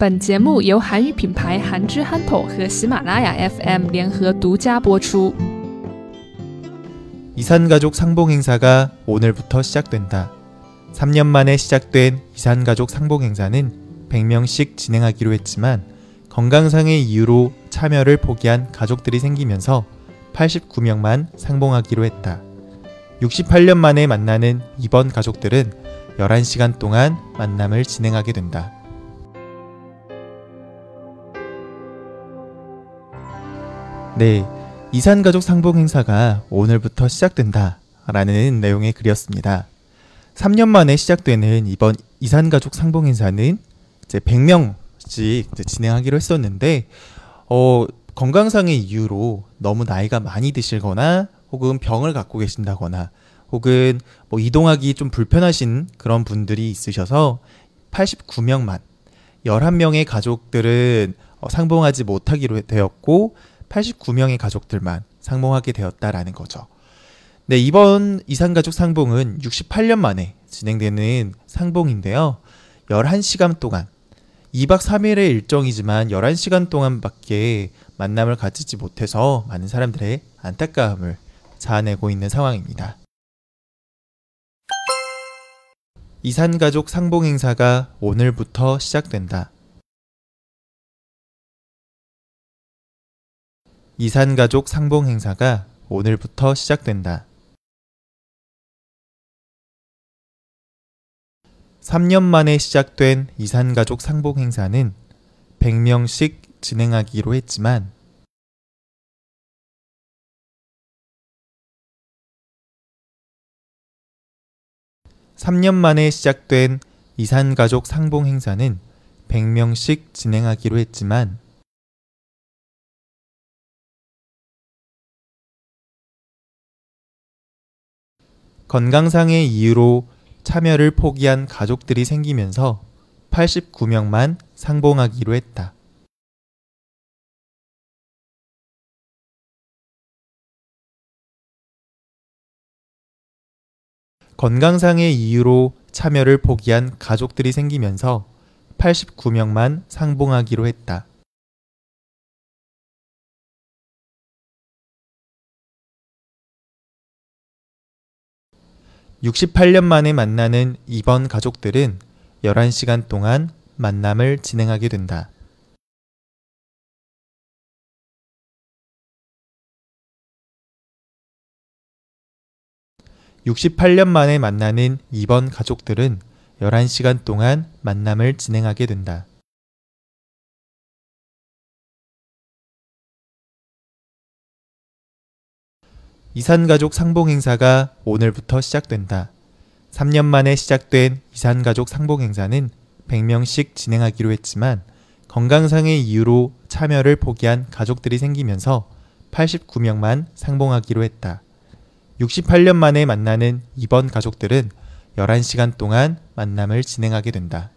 本节目由韩语品牌韩之憨头和喜马拉雅 FM 联合独家播出。 이산가족 상봉 행사가 오늘부터 시작된다. 3년 만에 시작된 이산가족 상봉 행사는 100명씩 진행하기로 했지만 건강상의 이유로 참여를 포기한 가족들이 생기면서 89명만 상봉하기로 했다. 68년 만에 만나는 이번 가족들은 11시간 동안 만남을 진행하게 된다. 네, 이산가족 상봉 행사가 오늘부터 시작된다. 라는 내용의 글이었습니다. 3년 만에 시작되는 이번 이산가족 상봉 행사는 이제 100명씩 이제 진행하기로 했었는데, 어, 건강상의 이유로 너무 나이가 많이 드시거나 혹은 병을 갖고 계신다거나 혹은 뭐 이동하기 좀 불편하신 그런 분들이 있으셔서 89명만 11명의 가족들은 어, 상봉하지 못하기로 되었고 89명의 가족들만 상봉하게 되었다라는 거죠. 네, 이번 이산가족 상봉은 68년 만에 진행되는 상봉인데요. 11시간 동안 2박 3일의 일정이지만 11시간 동안밖에 만남을 가지지 못해서 많은 사람들의 안타까움을 자아내고 있는 상황입니다. 이산가족 상봉 행사가 오늘부터 시작된다. 이산가족 상봉 행사가 오늘부터 시작된다. 3년 만에 시작된 이산가족 상봉 행사는 100명씩 진행하기로 했지만 3년 만에 시작된 이산가족 상봉 행사는 100명씩 진행하기로 했지만 건강상의 이유로 참여를 포기한 가족들이 생기면서 89명만 상봉하기로 했다. 건강상의 이유로 참여를 포기한 가족들이 생기면서 89명만 상봉하기로 했다. (68년) 만에 만나는 이번 가족들은 (11시간) 동안 만남을 진행하게 된다. 68년 만에 만나는 이번 가족들은 11시간 동안 만남을 진행하게 된다. 이산가족 상봉 행사가 오늘부터 시작된다. 3년 만에 시작된 이산가족 상봉 행사는 100명씩 진행하기로 했지만 건강상의 이유로 참여를 포기한 가족들이 생기면서 89명만 상봉하기로 했다. 68년 만에 만나는 이번 가족들은 11시간 동안 만남을 진행하게 된다.